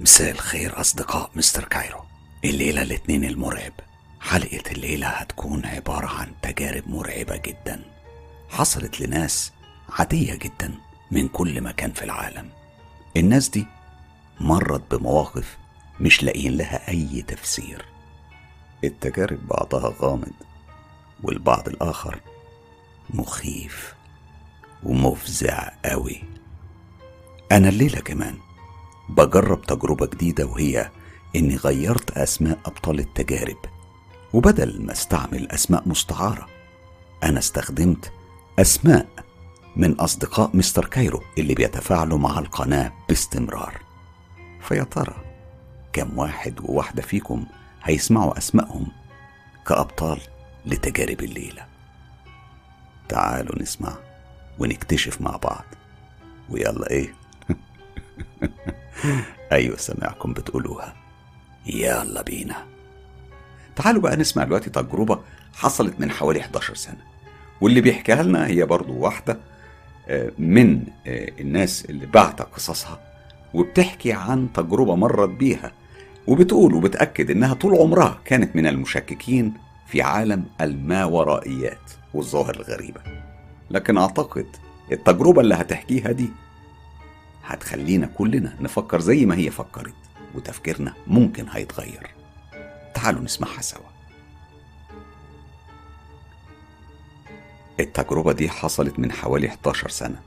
مساء الخير أصدقاء مستر كايرو. الليلة الاثنين المرعب. حلقة الليلة هتكون عبارة عن تجارب مرعبة جدا. حصلت لناس عادية جدا من كل مكان في العالم. الناس دي مرت بمواقف مش لاقيين لها أي تفسير. التجارب بعضها غامض والبعض الآخر مخيف ومفزع قوي أنا الليلة كمان بجرب تجربة جديدة وهي إني غيرت أسماء أبطال التجارب وبدل ما أستعمل أسماء مستعارة أنا استخدمت أسماء من أصدقاء مستر كايرو اللي بيتفاعلوا مع القناة باستمرار. فيا ترى كم واحد وواحدة فيكم هيسمعوا أسمائهم كأبطال لتجارب الليلة. تعالوا نسمع ونكتشف مع بعض. ويلا إيه؟ أيوه سامعكم بتقولوها. يلا بينا. تعالوا بقى نسمع دلوقتي تجربة حصلت من حوالي 11 سنة. واللي بيحكيها لنا هي برضو واحدة آه، من آه، الناس اللي بعت قصصها وبتحكي عن تجربة مرت بيها وبتقول وبتأكد إنها طول عمرها كانت من المشككين في عالم الماورائيات والظواهر الغريبة. لكن أعتقد التجربة اللي هتحكيها دي هتخلينا كلنا نفكر زي ما هي فكرت وتفكيرنا ممكن هيتغير. تعالوا نسمعها سوا. التجربة دي حصلت من حوالي 11 سنة.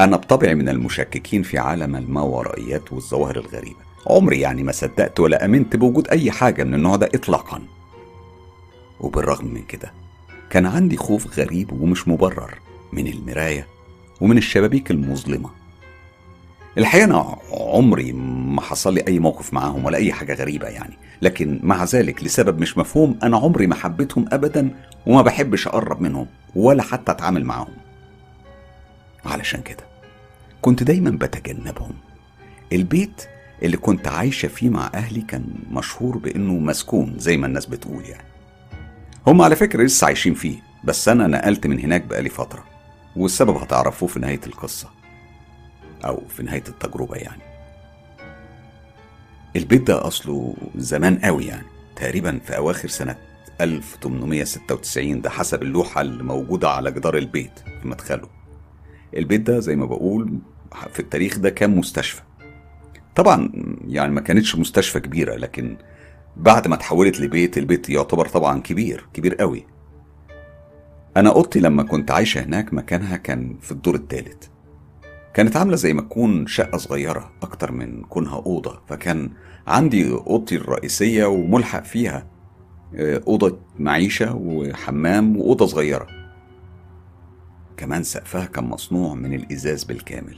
أنا بطبعي من المشككين في عالم الماورائيات والظواهر الغريبة. عمري يعني ما صدقت ولا أمنت بوجود أي حاجة من النوع ده إطلاقا. وبالرغم من كده كان عندي خوف غريب ومش مبرر من المراية ومن الشبابيك المظلمة. الحقيقة أنا عمري ما حصل لي أي موقف معاهم ولا أي حاجة غريبة يعني. لكن مع ذلك لسبب مش مفهوم أنا عمري ما حبيتهم أبدا وما بحبش أقرب منهم ولا حتى أتعامل معاهم. علشان كده كنت دايما بتجنبهم. البيت اللي كنت عايشة فيه مع أهلي كان مشهور بإنه مسكون زي ما الناس بتقول يعني. هم على فكرة لسه عايشين فيه بس أنا نقلت من هناك بقالي فترة والسبب هتعرفوه في نهاية القصة. أو في نهاية التجربة يعني. البيت ده أصله زمان قوي يعني تقريبا في أواخر سنة 1896 ده حسب اللوحة اللي موجودة على جدار البيت في مدخله. البيت ده زي ما بقول في التاريخ ده كان مستشفى. طبعا يعني ما كانتش مستشفى كبيرة لكن بعد ما اتحولت لبيت البيت يعتبر طبعا كبير كبير قوي. أنا أوضتي لما كنت عايشة هناك مكانها كان في الدور الثالث كانت عاملة زي ما تكون شقة صغيرة أكتر من كونها أوضة فكان عندي أوضتي الرئيسية وملحق فيها آه، أوضة معيشة وحمام وأوضة صغيرة. كمان سقفها كان مصنوع من الإزاز بالكامل.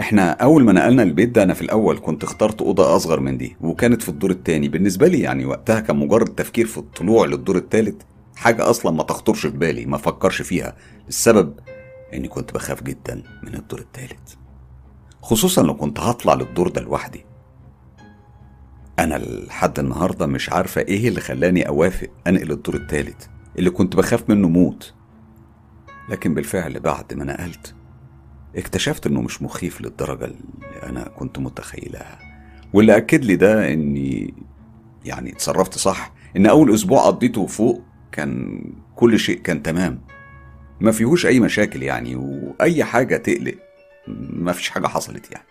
إحنا أول ما نقلنا البيت ده أنا في الأول كنت اخترت أوضة أصغر من دي وكانت في الدور التاني. بالنسبة لي يعني وقتها كان مجرد تفكير في الطلوع للدور التالت حاجة أصلا ما تخطرش في بالي ما فكرش فيها. السبب إني كنت بخاف جدا من الدور التالت. خصوصا لو كنت هطلع للدور ده لوحدي. أنا لحد النهارده مش عارفة إيه اللي خلاني أوافق أنقل الدور التالت اللي كنت بخاف منه موت. لكن بالفعل بعد ما نقلت اكتشفت إنه مش مخيف للدرجة اللي أنا كنت متخيلها. واللي أكد لي ده إني يعني اتصرفت صح إن أول أسبوع قضيته فوق كان كل شيء كان تمام. ما فيهوش أي مشاكل يعني وأي حاجة تقلق ما فيش حاجة حصلت يعني.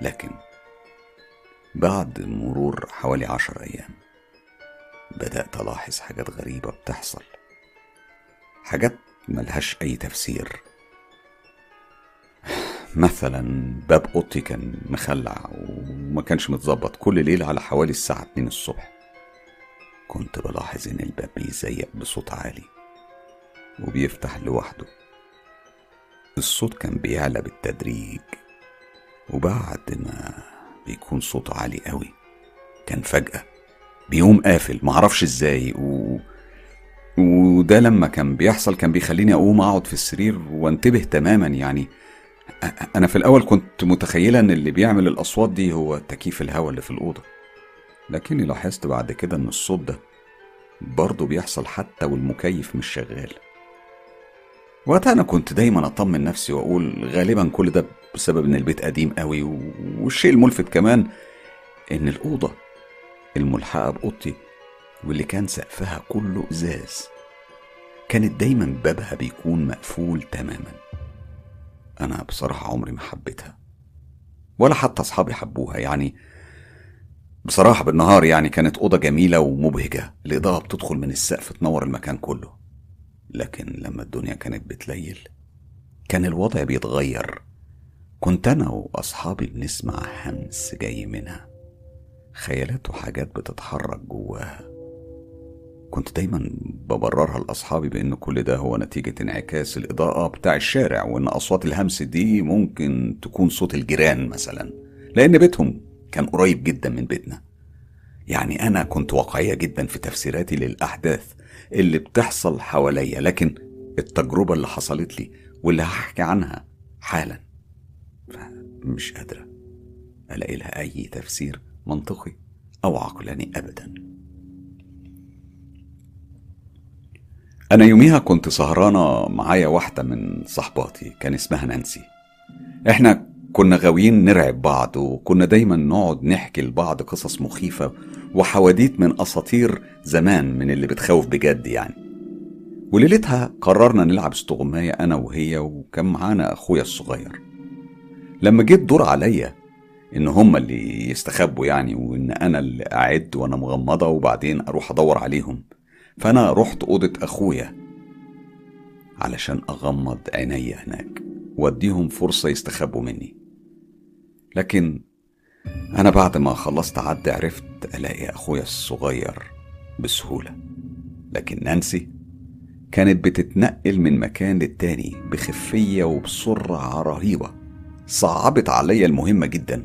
لكن بعد مرور حوالي عشر أيام بدأت ألاحظ حاجات غريبة بتحصل. حاجات ملهاش أي تفسير. مثلا باب أوضتي كان مخلع وما كانش متظبط كل ليلة على حوالي الساعة 2 الصبح. كنت بلاحظ إن الباب بيزيق بصوت عالي. وبيفتح لوحده. الصوت كان بيعلى بالتدريج وبعد ما بيكون صوته عالي قوي كان فجأة بيقوم قافل معرفش إزاي و... وده لما كان بيحصل كان بيخليني اقوم اقعد في السرير وانتبه تماما. يعني أنا في الأول كنت متخيله إن اللي بيعمل الأصوات دي هو تكييف الهواء اللي في الأوضة. لكني لاحظت بعد كده إن الصوت ده برضه بيحصل حتى والمكيف مش شغال. وقتها أنا كنت دايما أطمن نفسي وأقول غالبا كل ده بسبب إن البيت قديم قوي والشيء الملفت كمان إن الأوضة الملحقة بأوضتي واللي كان سقفها كله إزاز كانت دايما بابها بيكون مقفول تماما. أنا بصراحة عمري ما حبيتها ولا حتى أصحابي حبوها. يعني بصراحة بالنهار يعني كانت أوضة جميلة ومبهجة. الإضاءة بتدخل من السقف تنور المكان كله. لكن لما الدنيا كانت بتليل كان الوضع بيتغير. كنت أنا وأصحابي بنسمع همس جاي منها. خيالات وحاجات بتتحرك جواها. كنت دايما ببررها لأصحابي بأن كل ده هو نتيجة انعكاس الإضاءة بتاع الشارع وأن أصوات الهمس دي ممكن تكون صوت الجيران مثلا. لأن بيتهم كان قريب جدا من بيتنا. يعني أنا كنت واقعية جدا في تفسيراتي للأحداث. اللي بتحصل حواليا لكن التجربة اللي حصلت لي واللي هحكي عنها حالا. مش قادرة ألاقي لها أي تفسير منطقي أو عقلاني أبدا. أنا يوميها كنت سهرانة معايا واحدة من صحباتي كان اسمها نانسي. إحنا كنا غاويين نرعب بعض وكنا دايما نقعد نحكي لبعض قصص مخيفة وحواديت من أساطير زمان من اللي بتخوف بجد يعني. وليلتها قررنا نلعب استغماية أنا وهي وكان معانا أخويا الصغير. لما جيت دور عليا إن هما اللي يستخبوا يعني وإن أنا اللي أعد وأنا مغمضة وبعدين أروح أدور عليهم. فأنا رحت أوضة أخويا علشان أغمض عيني هناك وأديهم فرصة يستخبوا مني. لكن أنا بعد ما خلصت عد عرفت ألاقي أخويا الصغير بسهولة. لكن نانسي كانت بتتنقل من مكان للتاني بخفية وبسرعة رهيبة. صعبت عليا المهمة جدا.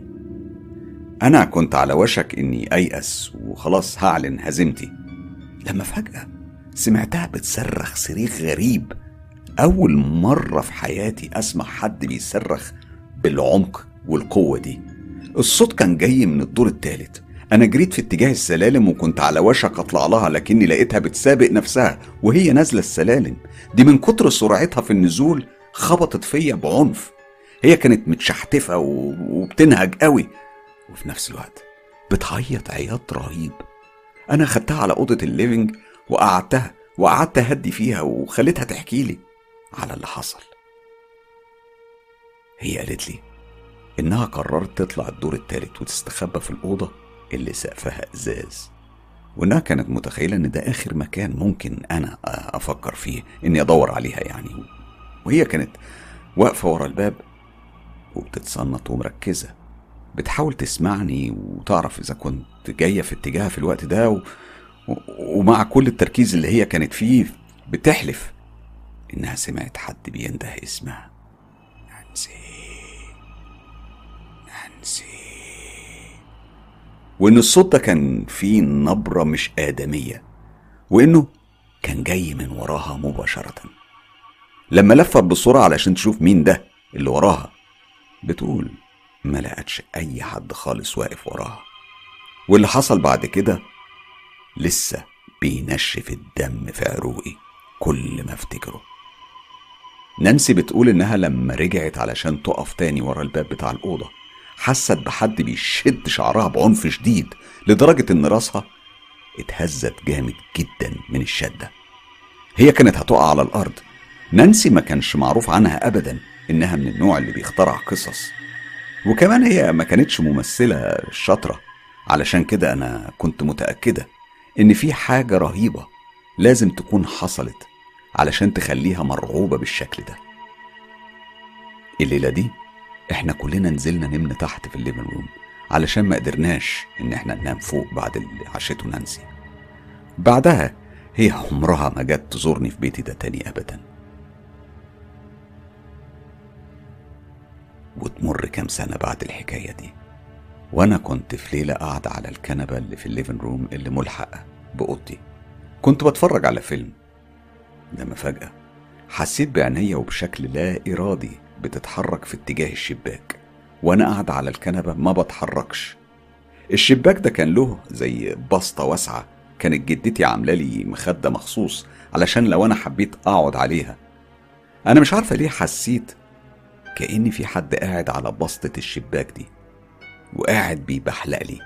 أنا كنت على وشك إني أيأس وخلاص هعلن هزيمتي. لما فجأة سمعتها بتصرخ صريخ غريب. أول مرة في حياتي أسمع حد بيصرخ بالعمق. والقوة دي. الصوت كان جاي من الدور التالت. أنا جريت في اتجاه السلالم وكنت على وشك أطلع لها لكني لقيتها بتسابق نفسها وهي نازلة السلالم. دي من كتر سرعتها في النزول خبطت فيا بعنف. هي كانت متشحتفة وبتنهج قوي. وفي نفس الوقت بتعيط عياط رهيب. أنا خدتها على أوضة ال living وقعدتها وقعدت أهدي فيها وخليتها تحكي لي على اللي حصل. هي قالت لي إنها قررت تطلع الدور التالت وتستخبى في الأوضة اللي سقفها إزاز. وإنها كانت متخيلة إن ده آخر مكان ممكن أنا أفكر فيه إني أدور عليها يعني. وهي كانت واقفة ورا الباب وبتتصنط ومركزة. بتحاول تسمعني وتعرف إذا كنت جاية في اتجاهها في الوقت ده و... ومع كل التركيز اللي هي كانت فيه بتحلف إنها سمعت حد بينده اسمها. نانسي نانسي وإن الصوت ده كان فيه نبرة مش آدمية وإنه كان جاي من وراها مباشرة. لما لفت بسرعة علشان تشوف مين ده اللي وراها بتقول ما لقتش أي حد خالص واقف وراها. واللي حصل بعد كده لسه بينشف الدم في عروقي كل ما افتكره. نانسي بتقول إنها لما رجعت علشان تقف تاني ورا الباب بتاع الأوضة حست بحد بيشد شعرها بعنف شديد لدرجة إن راسها اتهزت جامد جدا من الشدة. هي كانت هتقع على الأرض. نانسي ما كانش معروف عنها أبدا إنها من النوع اللي بيخترع قصص. وكمان هي ما كانتش ممثلة شاطرة. علشان كده أنا كنت متأكدة إن في حاجة رهيبة لازم تكون حصلت علشان تخليها مرعوبة بالشكل ده. الليلة دي إحنا كلنا نزلنا نمنا تحت في الليفن روم علشان ما قدرناش إن إحنا ننام فوق بعد اللي عشته نانسي. بعدها هي عمرها ما جت تزورني في بيتي ده تاني ابدا. وتمر كام سنة بعد الحكاية دي. وأنا كنت في ليلة قاعدة على الكنبة اللي في الليفن روم اللي ملحقة بأوضتي. كنت بتفرج على فيلم. لما فجأة حسيت بعينيا وبشكل لا إرادي. بتتحرك في اتجاه الشباك. وأنا قاعدة على الكنبة ما بتحركش. الشباك ده كان له زي بسطة واسعة كانت جدتي عاملة لي مخدة مخصوص علشان لو أنا حبيت أقعد عليها. أنا مش عارفة ليه حسيت كأن في حد قاعد على بسطة الشباك دي وقاعد بيبحلق لي.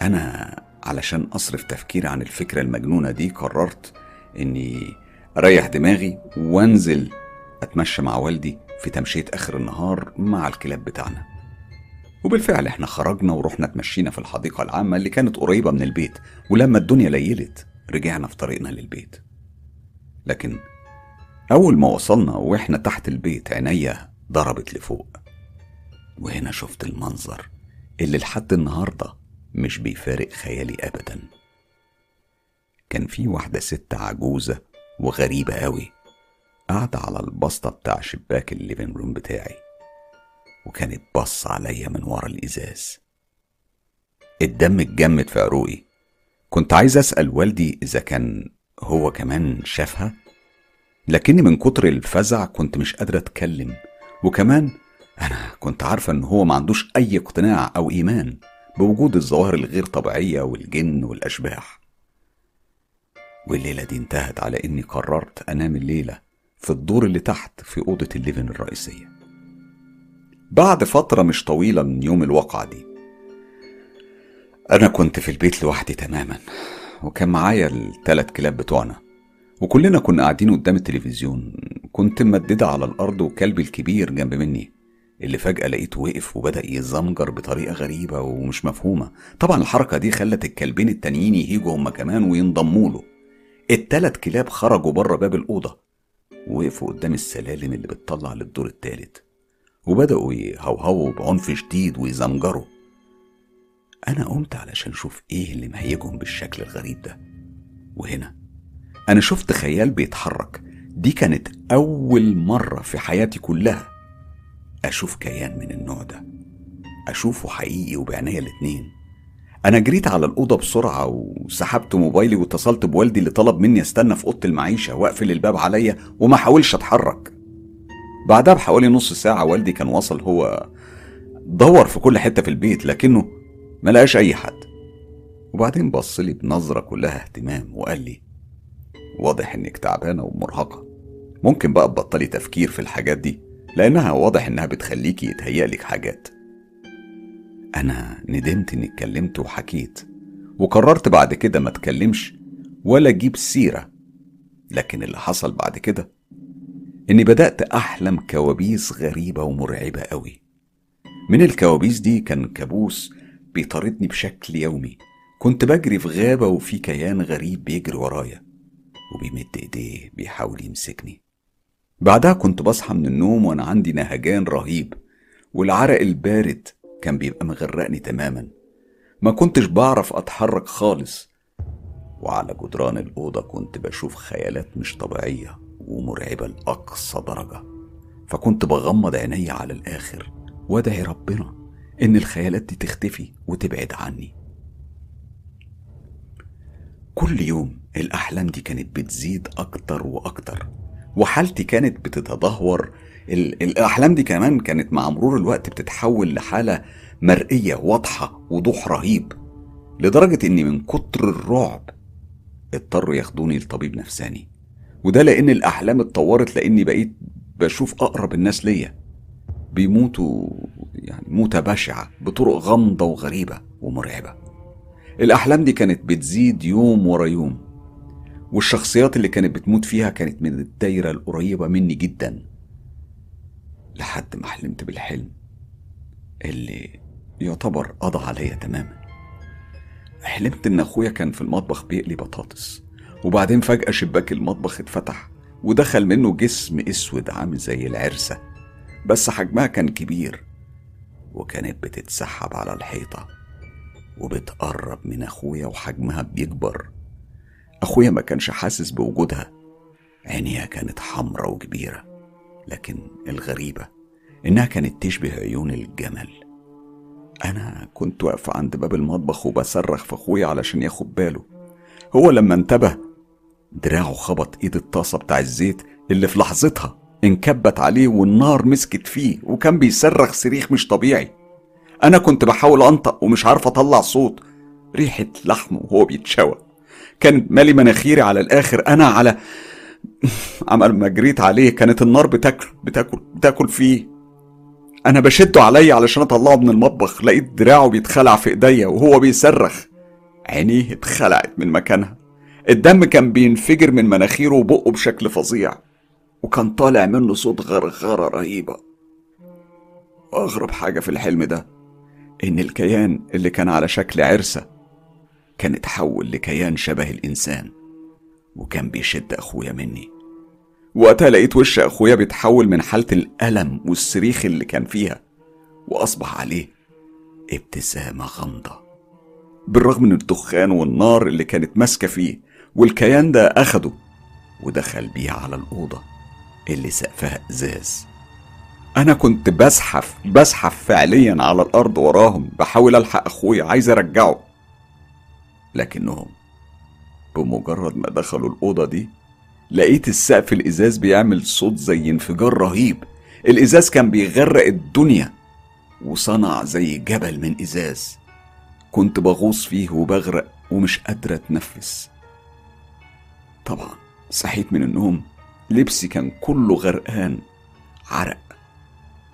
أنا علشان أصرف تفكيري عن الفكرة المجنونة دي قررت إني أريح دماغي وأنزل أتمشى مع والدي في تمشية آخر النهار مع الكلاب بتاعنا. وبالفعل إحنا خرجنا ورحنا اتمشينا في الحديقة العامة اللي كانت قريبة من البيت ولما الدنيا ليلت رجعنا في طريقنا للبيت. لكن أول ما وصلنا وإحنا تحت البيت عينيا ضربت لفوق. وهنا شفت المنظر اللي لحد النهاردة مش بيفارق خيالي أبدا. كان في واحدة ست عجوزة وغريبة أوي قاعدة على البسطة بتاع شباك الليفين روم بتاعي وكانت بص عليا من ورا الإزاز. الدم اتجمد في عروقي. كنت عايز أسأل والدي إذا كان هو كمان شافها لكني من كتر الفزع كنت مش قادر أتكلم. وكمان أنا كنت عارفة إن هو ما عندوش أي اقتناع أو إيمان بوجود الظواهر الغير طبيعية والجن والأشباح. والليلة دي انتهت على إني قررت أنام الليلة. في الدور اللي تحت في أوضة الليفن الرئيسية. بعد فترة مش طويلة من يوم الواقعة دي أنا كنت في البيت لوحدي تماما وكان معايا التلات كلاب بتوعنا وكلنا كنا قاعدين قدام التلفزيون كنت ممددة على الأرض وكلبي الكبير جنب مني اللي فجأة لقيته وقف وبدأ يزمجر بطريقة غريبة ومش مفهومة. طبعا الحركة دي خلت الكلبين التانيين يهيجوا هما كمان وينضموا له. التلات كلاب خرجوا بره باب الأوضة ووقفوا قدام السلالم اللي بتطلع للدور التالت وبدأوا يهوهوا بعنف شديد ويزمجروا. أنا قمت علشان أشوف إيه اللي مهيجهم بالشكل الغريب ده. وهنا أنا شفت خيال بيتحرك. دي كانت أول مرة في حياتي كلها أشوف كيان من النوع ده. أشوفه حقيقي وبعناية الاتنين. أنا جريت على الأوضة بسرعة وسحبت موبايلي واتصلت بوالدي اللي طلب مني استنى في أوضة المعيشة وأقفل الباب عليا وما حاولش أتحرك. بعدها بحوالي نص ساعة والدي كان وصل هو دور في كل حتة في البيت لكنه ما لقاش أي حد. وبعدين بص لي بنظرة كلها اهتمام وقال لي واضح إنك تعبانة ومرهقة. ممكن بقى تبطلي تفكير في الحاجات دي لأنها واضح إنها بتخليكي يتهيألك حاجات. أنا ندمت إني اتكلمت وحكيت وقررت بعد كده ما اتكلمش ولا أجيب سيرة. لكن اللي حصل بعد كده إني بدأت أحلم كوابيس غريبة ومرعبة أوي من الكوابيس دي كان كابوس بيطاردني بشكل يومي. كنت بجري في غابة وفي كيان غريب بيجري ورايا وبيمد إيديه بيحاول يمسكني. بعدها كنت بصحى من النوم وأنا عندي نهجان رهيب والعرق البارد كان بيبقى مغرقني تماما. ما كنتش بعرف أتحرك خالص. وعلى جدران الأوضة كنت بشوف خيالات مش طبيعية ومرعبة لأقصى درجة. فكنت بغمض عيني على الآخر. وادعي ربنا إن الخيالات دي تختفي وتبعد عني. كل يوم الأحلام دي كانت بتزيد أكتر وأكتر. وحالتي كانت بتتدهور ال- الأحلام دي كمان كانت مع مرور الوقت بتتحول لحالة مرئية واضحة وضوح رهيب لدرجة إني من كتر الرعب اضطروا ياخدوني لطبيب نفساني. وده لأن الأحلام اتطورت لأني بقيت بشوف أقرب الناس ليا. بيموتوا يعني موتة بشعة بطرق غامضة وغريبة ومرعبة. الأحلام دي كانت بتزيد يوم ورا يوم والشخصيات اللي كانت بتموت فيها كانت من الدايرة القريبة مني جدا. لحد ما حلمت بالحلم اللي يعتبر قضى عليا تماما. حلمت إن أخويا كان في المطبخ بيقلي بطاطس وبعدين فجأة شباك المطبخ اتفتح ودخل منه جسم أسود عامل زي العرسة بس حجمها كان كبير وكانت بتتسحب على الحيطة وبتقرب من أخويا وحجمها بيكبر. أخويا ما كانش حاسس بوجودها عينيها كانت حمرة وكبيرة. لكن الغريبة إنها كانت تشبه عيون الجمل. أنا كنت واقفة عند باب المطبخ وبصرخ في أخويا علشان ياخد باله. هو لما انتبه دراعه خبط إيد الطاسة بتاع الزيت اللي في لحظتها انكبت عليه والنار مسكت فيه وكان بيصرخ صريخ مش طبيعي. أنا كنت بحاول أنطق ومش عارف أطلع صوت. ريحة لحمه وهو بيتشوى. كان مالي مناخيري على الآخر أنا على عمل ما جريت عليه كانت النار بتاكل بتاكل بتاكل فيه. أنا بشده عليا علشان أطلعه من المطبخ لقيت دراعه بيتخلع في إيديا وهو بيصرخ. عينيه اتخلعت من مكانها. الدم كان بينفجر من مناخيره وبقه بشكل فظيع. وكان طالع منه صوت غرغرة رهيبة. أغرب حاجة في الحلم ده إن الكيان اللي كان على شكل عرسة كان اتحول لكيان شبه الإنسان. وكان بيشد أخويا مني. وقتها لقيت وش أخويا بيتحول من حالة الألم والصريخ اللي كان فيها وأصبح عليه ابتسامة غامضة. بالرغم من الدخان والنار اللي كانت ماسكة فيه والكيان ده أخده ودخل بيه على الأوضة اللي سقفها إزاز. أنا كنت بزحف بزحف فعليا على الأرض وراهم بحاول ألحق أخويا عايز أرجعه. لكنهم بمجرد ما دخلوا الأوضة دي لقيت السقف الإزاز بيعمل صوت زي انفجار رهيب. الإزاز كان بيغرق الدنيا وصنع زي جبل من إزاز. كنت بغوص فيه وبغرق ومش قادرة أتنفس. طبعا صحيت من النوم لبسي كان كله غرقان عرق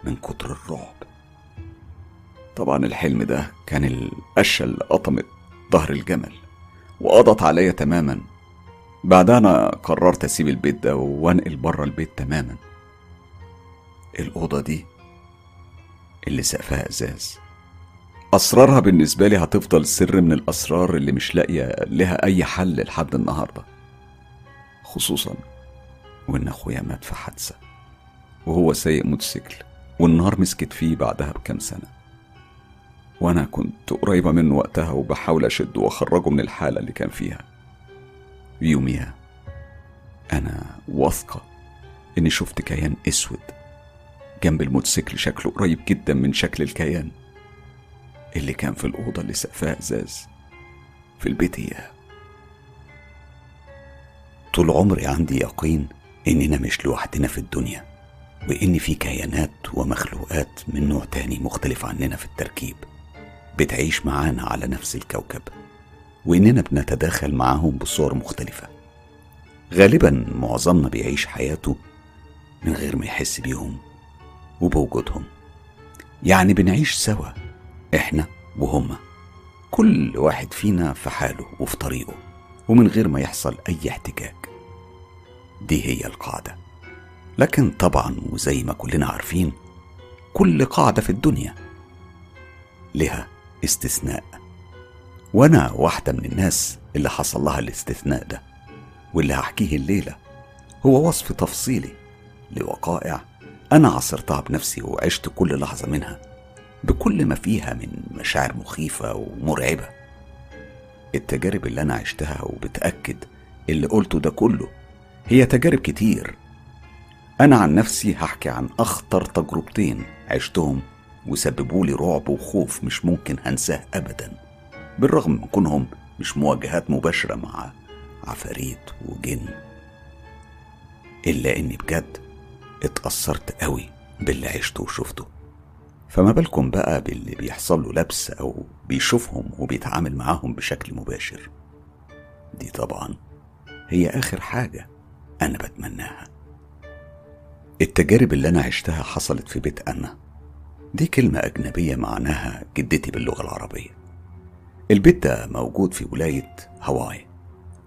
من كتر الرعب. طبعا الحلم ده كان القشة اللي قطمت ظهر الجمل. وقضت عليا تماما. بعدها أنا قررت أسيب البيت ده وأنقل بره البيت تماما. الأوضة دي اللي سقفها إزاز. أسرارها بالنسبة لي هتفضل سر من الأسرار اللي مش لاقية لها أي حل لحد النهاردة. خصوصا وإن أخويا مات في حادثة وهو سايق موتوسيكل والنار مسكت فيه بعدها بكام سنة. وأنا كنت قريبة منه وقتها وبحاول أشده وأخرجه من الحالة اللي كان فيها. يوميها أنا واثقة إني شفت كيان أسود جنب الموتوسيكل شكله قريب جدا من شكل الكيان اللي كان في الأوضة اللي سقفها إزاز. في البيت إياه طول عمري عندي يقين إننا مش لوحدنا في الدنيا وإن في كيانات ومخلوقات من نوع تاني مختلف عننا في التركيب. بتعيش معانا على نفس الكوكب وإننا بنتداخل معاهم بصور مختلفة. غالبا معظمنا بيعيش حياته من غير ما يحس بيهم وبوجودهم. يعني بنعيش سوا إحنا وهما كل واحد فينا في حاله وفي طريقه ومن غير ما يحصل أي احتكاك. دي هي القاعدة. لكن طبعا وزي ما كلنا عارفين كل قاعدة في الدنيا لها استثناء. وأنا واحدة من الناس اللي حصل لها الاستثناء ده واللي هحكيه الليلة هو وصف تفصيلي لوقائع أنا عاصرتها بنفسي وعشت كل لحظة منها بكل ما فيها من مشاعر مخيفة ومرعبة. التجارب اللي أنا عشتها وبتأكد اللي قلته ده كله هي تجارب كتير. أنا عن نفسي هحكي عن أخطر تجربتين عشتهم وسببوا لي رعب وخوف مش ممكن هنساه ابدا. بالرغم من كونهم مش مواجهات مباشرة مع عفاريت وجن. إلا إني بجد اتأثرت قوي باللي عشته وشفته. فما بالكم بقى باللي بيحصل له لبس أو بيشوفهم وبيتعامل معاهم بشكل مباشر. دي طبعا هي آخر حاجة أنا بتمناها. التجارب اللي أنا عشتها حصلت في بيت أنا. دي كلمة أجنبية معناها جدتي باللغة العربية. البيت ده موجود في ولاية هاواي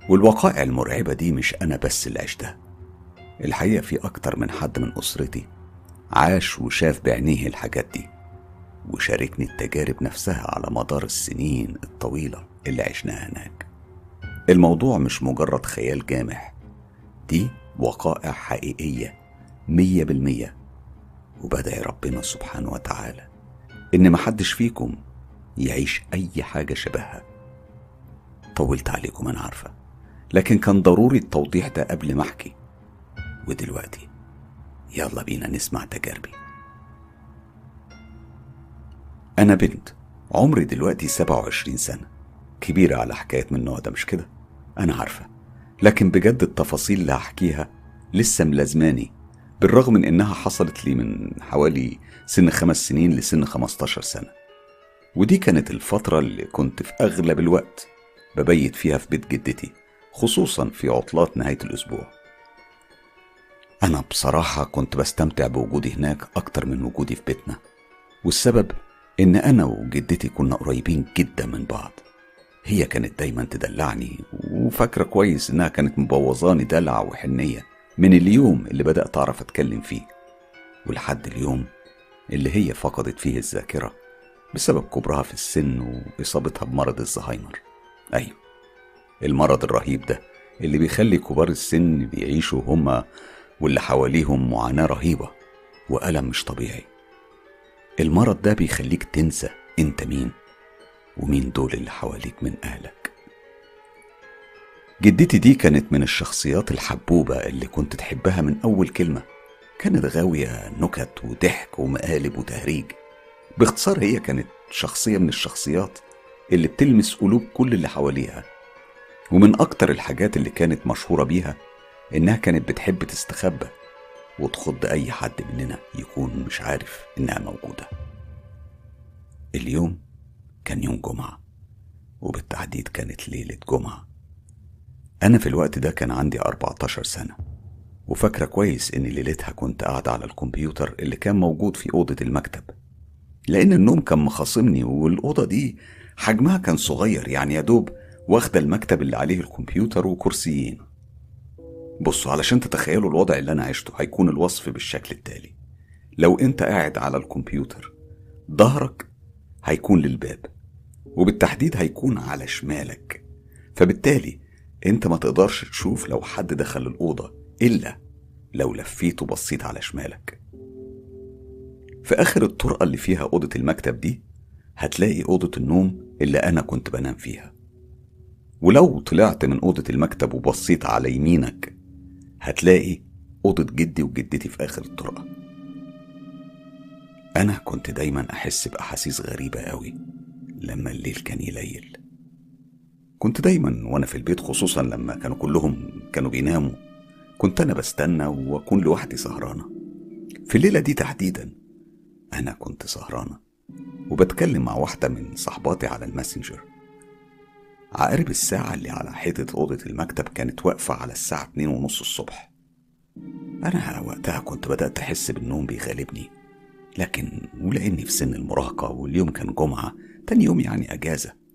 والوقائع المرعبة دي مش أنا بس اللي عشتها. الحقيقة في أكتر من حد من أسرتي عاش وشاف بعينيه الحاجات دي وشاركني التجارب نفسها على مدار السنين الطويلة اللي عشناها هناك. الموضوع مش مجرد خيال جامح دي وقائع حقيقية مية بالمية وبدعي ربنا سبحانه وتعالى إن محدش فيكم يعيش أي حاجة شبهها. طولت عليكم أنا عارفة. لكن كان ضروري التوضيح ده قبل ما أحكي. ودلوقتي يلا بينا نسمع تجاربي. أنا بنت عمري دلوقتي 27 سنة. كبيرة على حكاية من النوع ده مش كده؟ أنا عارفة. لكن بجد التفاصيل اللي هحكيها لسه ملازماني. بالرغم من إنها حصلت لي من حوالي سن خمس سنين لسن 15 سنة. ودي كانت الفترة اللي كنت في أغلب الوقت ببيت فيها في بيت جدتي خصوصا في عطلات نهاية الأسبوع. أنا بصراحة كنت بستمتع بوجودي هناك أكتر من وجودي في بيتنا والسبب إن أنا وجدتي كنا قريبين جدا من بعض. هي كانت دايما تدلعني وفاكرة كويس إنها كانت مبوظاني دلع وحنية. من اليوم اللي بدأت أعرف أتكلم فيه ولحد اليوم اللي هي فقدت فيه الذاكرة بسبب كبرها في السن وإصابتها بمرض الزهايمر. أيوه المرض الرهيب ده اللي بيخلي كبار السن بيعيشوا هما واللي حواليهم معاناة رهيبة وألم مش طبيعي. المرض ده بيخليك تنسى أنت مين ومين دول اللي حواليك من أهلك. جدتي دي كانت من الشخصيات الحبوبة اللي كنت تحبها من أول كلمة. كانت غاوية نكت وضحك ومقالب وتهريج. باختصار هي كانت شخصية من الشخصيات اللي بتلمس قلوب كل اللي حواليها. ومن أكتر الحاجات اللي كانت مشهورة بيها إنها كانت بتحب تستخبى وتخض أي حد مننا يكون مش عارف إنها موجودة. اليوم كان يوم جمعة وبالتحديد كانت ليلة جمعة. أنا في الوقت ده كان عندي 14 سنة وفاكرة كويس إن ليلتها كنت قاعدة على الكمبيوتر اللي كان موجود في أوضة المكتب لأن النوم كان مخاصمني والأوضة دي حجمها كان صغير يعني يا دوب واخدة المكتب اللي عليه الكمبيوتر وكرسيين. بصوا علشان تتخيلوا الوضع اللي أنا عشته هيكون الوصف بالشكل التالي. لو أنت قاعد على الكمبيوتر ظهرك هيكون للباب وبالتحديد هيكون على شمالك فبالتالي انت ما تقدرش تشوف لو حد دخل الأوضة إلا لو لفيت وبصيت على شمالك. في آخر الطرقة اللي فيها أوضة المكتب دي هتلاقي أوضة النوم اللي أنا كنت بنام فيها. ولو طلعت من أوضة المكتب وبصيت على يمينك هتلاقي أوضة جدي وجدتي في آخر الطرقة. أنا كنت دايما أحس بأحاسيس غريبة أوي لما الليل كان يليل. كنت دايما وأنا في البيت خصوصا لما كانوا كلهم كانوا بيناموا. كنت أنا بستنى وأكون لوحدي سهرانة. في الليلة دي تحديدا أنا كنت سهرانة وبتكلم مع واحدة من صحباتي على الماسنجر. عقارب الساعة اللي على حيطة أوضة المكتب كانت واقفة على الساعة اتنين ونص الصبح. أنا وقتها كنت بدأت أحس بالنوم بيغالبني لكن ولأني في سن المراهقة واليوم كان جمعة تاني يوم يعني أجازة.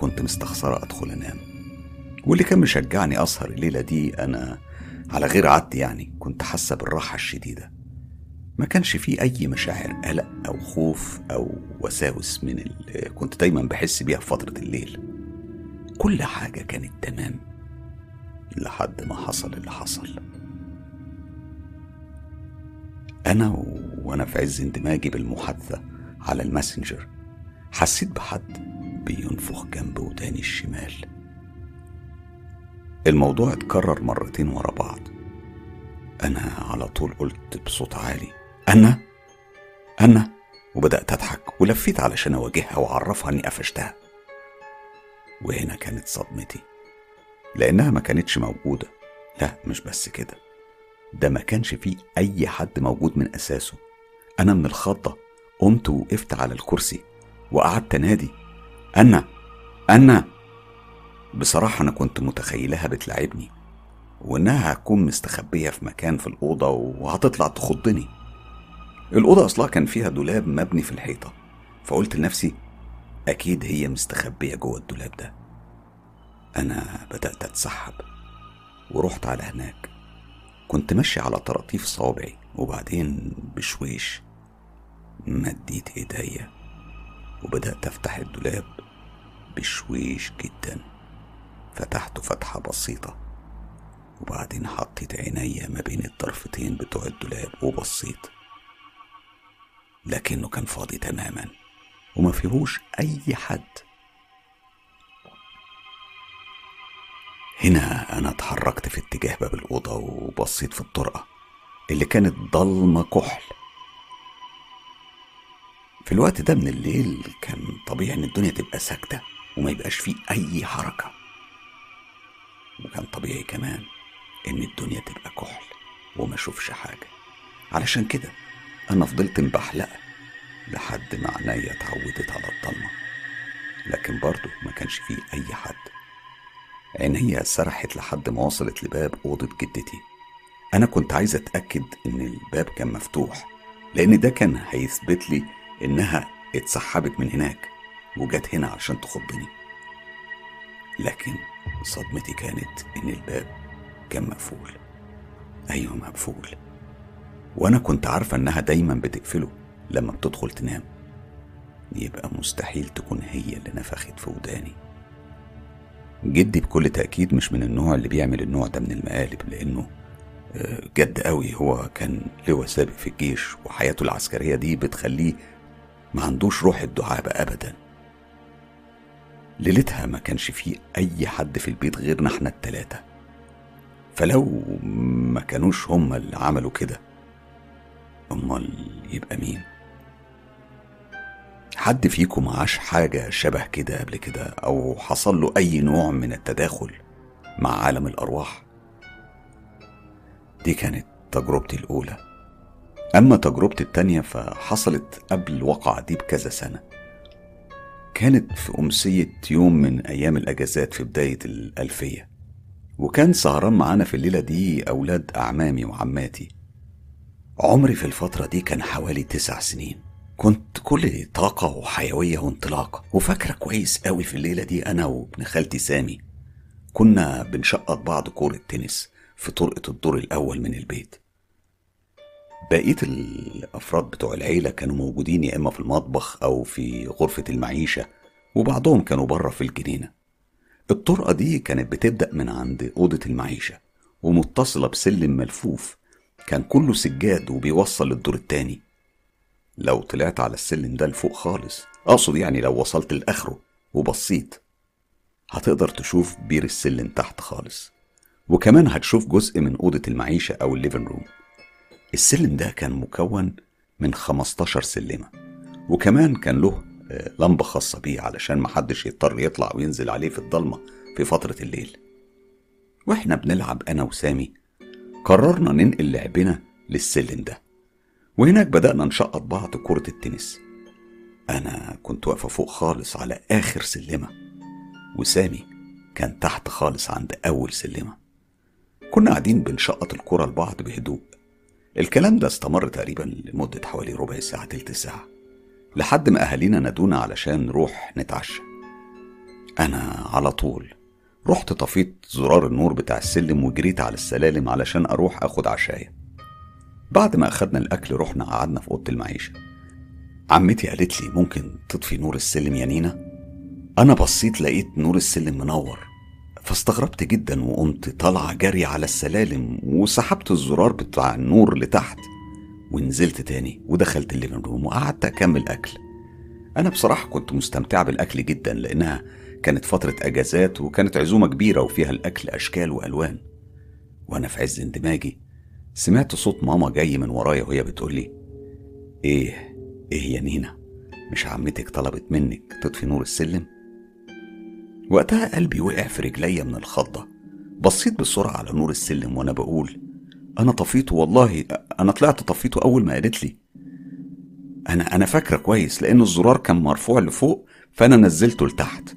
كنت مستخسرة أدخل أنام. واللي كان مشجعني أسهر الليلة دي أنا على غير عادتي يعني كنت حاسة بالراحة الشديدة. ما كانش فيه أي مشاعر قلق أو خوف أو وساوس من اللي كنت دايما بحس بيها في فترة الليل. كل حاجة كانت تمام لحد ما حصل اللي حصل. أنا. وأنا في عز اندماجي بالمحادثة على ال Messenger حسيت بحد. بينفخ جنب وداني الشمال. الموضوع اتكرر مرتين ورا بعض. أنا على طول قلت بصوت عالي أنا؟ أنا؟ وبدأت أضحك ولفيت علشان أواجهها وأعرفها إني قفشتها. وهنا كانت صدمتي. لأنها ما كانتش موجودة. لا مش بس كده. ده ما كانش فيه أي حد موجود من أساسه. أنا من الخضة قمت ووقفت على الكرسي وقعدت أنادي. أنا أنا. بصراحة أنا كنت متخيلها بتلعبني وإنها هتكون مستخبية في مكان في الأوضة وهتطلع تخضني. الأوضة أصلها كان فيها دولاب مبني في الحيطة فقلت لنفسي أكيد هي مستخبية جوه الدولاب ده. أنا بدأت أتسحب ورحت على هناك. كنت ماشي على طراطيف صوابعي وبعدين بشويش مديت إيديا. وبدأت أفتح الدولاب بشويش جدا. فتحته فتحة بسيطة وبعدين حطيت عينيا ما بين الطرفتين بتوع الدولاب وبصيت. لكنه كان فاضي تماما وما فيهوش أي حد. هنا أنا اتحركت في اتجاه باب الأوضة وبصيت في الطرقة اللي كانت ضلمة كحل. في الوقت ده من الليل كان طبيعي إن الدنيا تبقى ساكتة وما يبقاش فيه أي حركة. وكان طبيعي كمان إن الدنيا تبقى كحل وما أشوفش حاجة. علشان كده أنا فضلت مبحلقة لحد ما عينيا اتعودت على الضلمة. لكن برضه ما كانش فيه أي حد. عينيا سرحت لحد ما وصلت لباب أوضة جدتي. أنا كنت عايز أتأكد إن الباب كان مفتوح لأن ده كان هيثبت لي إنها اتسحبت من هناك وجت هنا عشان تخضني لكن صدمتي كانت إن الباب كان مقفول. أيوه مقفول. وأنا كنت عارفة إنها دايما بتقفله لما بتدخل تنام. يبقى مستحيل تكون هي اللي نفخت في وداني. جدي بكل تأكيد مش من النوع اللي بيعمل النوع ده من المقالب لأنه آه، جد قوي. هو كان لواء سابق في الجيش وحياته العسكرية دي بتخليه ما عندوش روح الدعابة أبدا ليلتها ما كانش فيه أي حد في البيت غيرنا إحنا التلاتة فلو ما كانوش هما اللي عملوا كده أمال يبقى مين؟ حد فيكم عاش حاجة شبه كده قبل كده أو حصل له أي نوع من التداخل مع عالم الأرواح؟ دي كانت تجربتي الأولى أما تجربتي التانية فحصلت قبل الواقعة دي بكذا سنة. كانت في أمسية يوم من أيام الأجازات في بداية الألفية. وكان سهران معانا في الليلة دي أولاد أعمامي وعماتي. عمري في الفترة دي كان حوالي تسع سنين. كنت كل طاقة وحيوية وانطلاق وفاكرة كويس قوي في الليلة دي أنا وابن خالتي سامي. كنا بنشقط بعض كورة تنس في طرقة الدور الأول من البيت. بقية الأفراد بتوع العيلة كانوا موجودين يا إما في المطبخ أو في غرفة المعيشة وبعضهم كانوا بره في الجنينة. الطرقة دي كانت بتبدأ من عند أوضة المعيشة ومتصلة بسلم ملفوف. كان كله سجاد وبيوصل للدور التاني. لو طلعت على السلم ده لفوق خالص أقصد يعني لو وصلت لآخره وبصيت هتقدر تشوف بير السلم تحت خالص. وكمان هتشوف جزء من أوضة المعيشة أو ال living room السلم ده كان مكون من 15 سلمة وكمان كان له آه، لمبة خاصة بيه علشان محدش يضطر يطلع وينزل عليه في الضلمة في فترة الليل. وإحنا بنلعب أنا وسامي قررنا ننقل لعبنا للسلم ده وهناك بدأنا نشقط بعض كرة التنس. أنا كنت واقفة فوق خالص على آخر سلمة وسامي كان تحت خالص عند أول سلمة. كنا قاعدين بنشقط الكرة لبعض بهدوء. الكلام ده استمر تقريبا لمدة حوالي ربع ساعة تلت ساعة لحد ما أهالينا نادونا علشان نروح نتعشى. أنا على طول رحت طفيت زرار النور بتاع السلم وجريت على السلالم علشان أروح أخد عشاية. بعد ما أخدنا الأكل رحنا قعدنا في أوضة المعيشة. عمتي قالت لي ممكن تطفي نور السلم يا نينا؟ أنا بصيت لقيت نور السلم منور. فاستغربت جدا وقمت طالعة جري على السلالم وسحبت الزرار بتاع النور لتحت ونزلت تاني ودخلت ال living room وقعدت أكمل أكل. أنا بصراحة كنت مستمتعة بالأكل جدا لأنها كانت فترة أجازات وكانت عزومة كبيرة وفيها الأكل أشكال وألوان. وأنا في عز اندماجي سمعت صوت ماما جاي من ورايا وهي بتقولي إيه إيه يا نينا مش عمتك طلبت منك تطفي نور السلم؟ وقتها قلبي وقع في رجليا من الخضة. بصيت بسرعة على نور السلم وأنا بقول أنا طفيته والله أنا طلعت طفيته أول ما قالت لي. أنا أنا فاكرة كويس لأن الزرار كان مرفوع لفوق فأنا نزلته لتحت.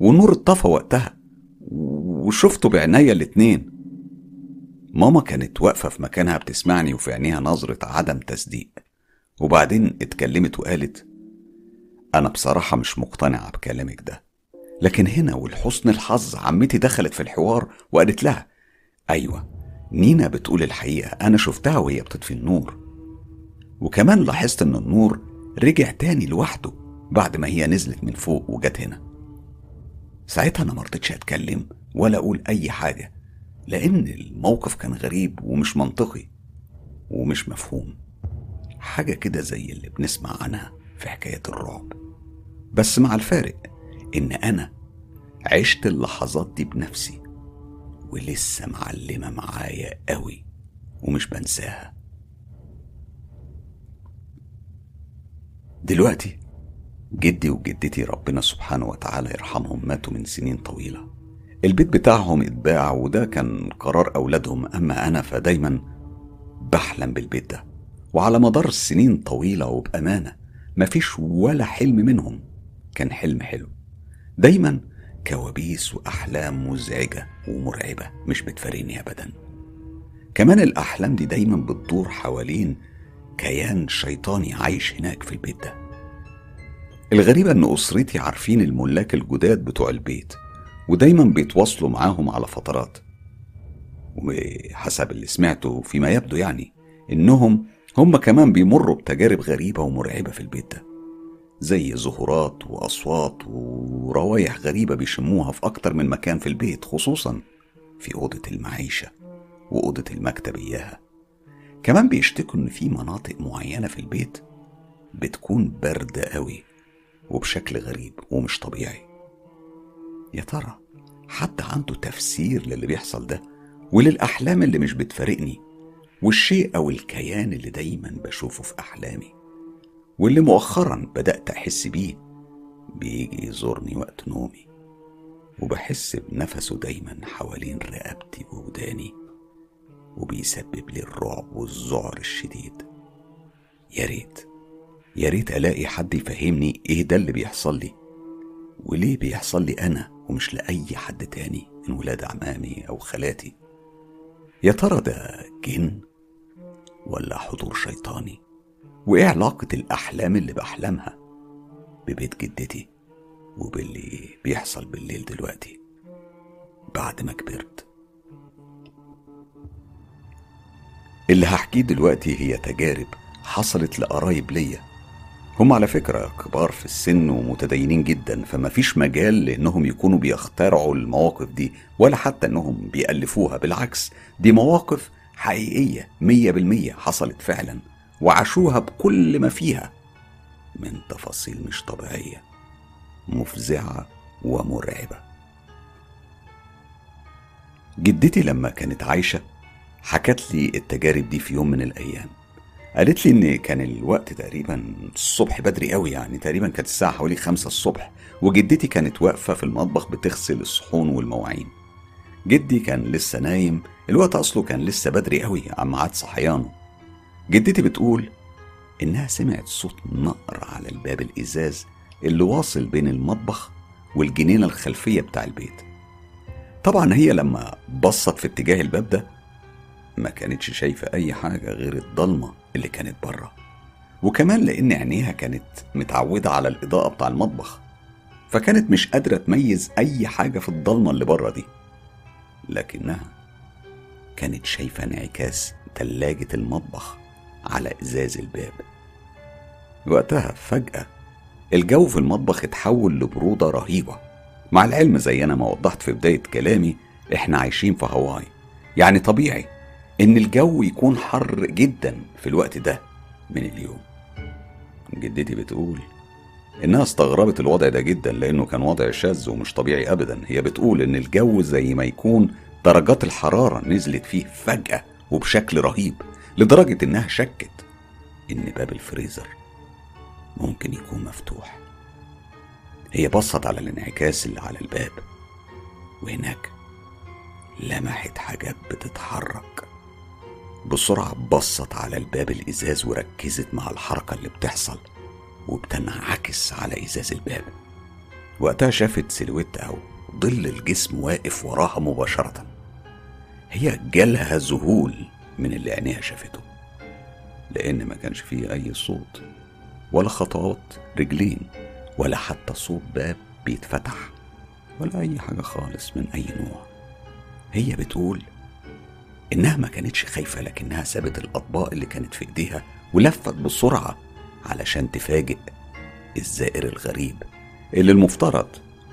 والنور اتطفى وقتها وشفته بعناية الاتنين. ماما كانت واقفة في مكانها بتسمعني وفي عينيها نظرة عدم تصديق. وبعدين اتكلمت وقالت أنا بصراحة مش مقتنعة بكلامك ده. لكن هنا ولحسن الحظ عمتي دخلت في الحوار وقالت لها أيوة نينا بتقول الحقيقة أنا شفتها وهي بتطفي النور. وكمان لاحظت إن النور رجع تاني لوحده بعد ما هي نزلت من فوق وجت هنا. ساعتها أنا مرضتش أتكلم ولا أقول أي حاجة لأن الموقف كان غريب ومش منطقي ومش مفهوم. حاجة كده زي اللي بنسمع عنها في حكاية الرعب. بس مع الفارق إن أنا عشت اللحظات دي بنفسي ولسه معلمة معايا قوي ومش بنساها. دلوقتي جدي وجدتي ربنا سبحانه وتعالى يرحمهم ماتوا من سنين طويلة. البيت بتاعهم اتباع وده كان قرار أولادهم أما أنا فدايما بحلم بالبيت ده. وعلى مدار سنين طويلة وبأمانة مفيش ولا حلم منهم. كان حلم حلو. دايما كوابيس وأحلام مزعجة ومرعبة مش بتفارقني أبدا. كمان الأحلام دي دايما بتدور حوالين كيان شيطاني عايش هناك في البيت ده. الغريبة إن أسرتي عارفين الملاك الجداد بتوع البيت ودايما بيتواصلوا معاهم على فترات. وحسب اللي سمعته فيما يبدو يعني إنهم هم كمان بيمروا بتجارب غريبة ومرعبة في البيت ده. زي ظهورات وأصوات وروايح غريبة بيشموها في أكتر من مكان في البيت خصوصا في أوضة المعيشة وأوضة المكتب إياها. كمان بيشتكوا إن في مناطق معينة في البيت بتكون باردة قوي وبشكل غريب ومش طبيعي. يا ترى حد عنده تفسير للي بيحصل ده وللأحلام اللي مش بتفارقني والشيء أو الكيان اللي دايما بشوفه في أحلامي؟ واللي مؤخرا بدأت أحس بيه بيجي يزورني وقت نومي وبحس بنفسه دايما حوالين رقبتي ووداني وبيسبب لي الرعب والذعر الشديد. يا ريت يا ريت ألاقي حد يفهمني إيه ده اللي بيحصل لي وليه بيحصل لي أنا ومش لأي حد تاني من ولاد عمامي أو خالاتي. يا ترى ده جن ولا حضور شيطاني؟ وإيه علاقة الأحلام اللي بحلمها ببيت جدتي وباللي بيحصل بالليل دلوقتي بعد ما كبرت. اللي هحكيه دلوقتي هي تجارب حصلت لقرايب ليا. هم على فكرة كبار في السن ومتدينين جدا فما فيش مجال لأنهم يكونوا بيخترعوا المواقف دي ولا حتى أنهم بيألفوها. بالعكس دي مواقف حقيقية مية بالمية حصلت فعلا. وعاشوها بكل ما فيها من تفاصيل مش طبيعية مفزعة ومرعبة. جدتي لما كانت عايشة حكت لي التجارب دي في يوم من الأيام. قالت لي إن كان الوقت تقريبا الصبح بدري قوي يعني تقريبا كانت الساعة حوالي خمسة الصبح وجدتي كانت واقفة في المطبخ بتغسل الصحون والمواعين. جدي كان لسه نايم الوقت أصله كان لسه بدري قوي عن ميعاد صحيانه جدتي بتقول إنها سمعت صوت نقر على الباب الإزاز اللي واصل بين المطبخ والجنينة الخلفية بتاع البيت. طبعا هي لما بصت في اتجاه الباب ده ما كانتش شايفة أي حاجة غير الضلمة اللي كانت بره. وكمان لأن عينيها كانت متعودة على الإضاءة بتاع المطبخ فكانت مش قادرة تميز أي حاجة في الضلمة اللي بره دي. لكنها كانت شايفة انعكاس تلاجة المطبخ. على إزاز الباب. وقتها فجأة الجو في المطبخ اتحول لبرودة رهيبة. مع العلم زي أنا ما وضحت في بداية كلامي إحنا عايشين في هواي يعني طبيعي إن الجو يكون حر جدا في الوقت ده من اليوم. جدتي بتقول إنها استغربت الوضع ده جدا لأنه كان وضع شاذ ومش طبيعي أبدا. هي بتقول إن الجو زي ما يكون درجات الحرارة نزلت فيه فجأة وبشكل رهيب. لدرجة إنها شكت إن باب الفريزر ممكن يكون مفتوح. هي بصت على الانعكاس اللي على الباب وهناك لمحت حاجات بتتحرك. بسرعة بصت على الباب الإزاز وركزت مع الحركة اللي بتحصل وبتنعكس على إزاز الباب. وقتها شافت سيلويت أو ظل الجسم واقف وراها مباشرة. هي جالها ذهول من اللي عينيها شافته لأن ما كانش فيه أي صوت ولا خطوات رجلين ولا حتى صوت باب بيتفتح ولا أي حاجة خالص من أي نوع. هي بتقول إنها ما كانتش خايفة لكنها سابت الأطباق اللي كانت في إيديها ولفت بسرعة علشان تفاجئ الزائر الغريب اللي المفترض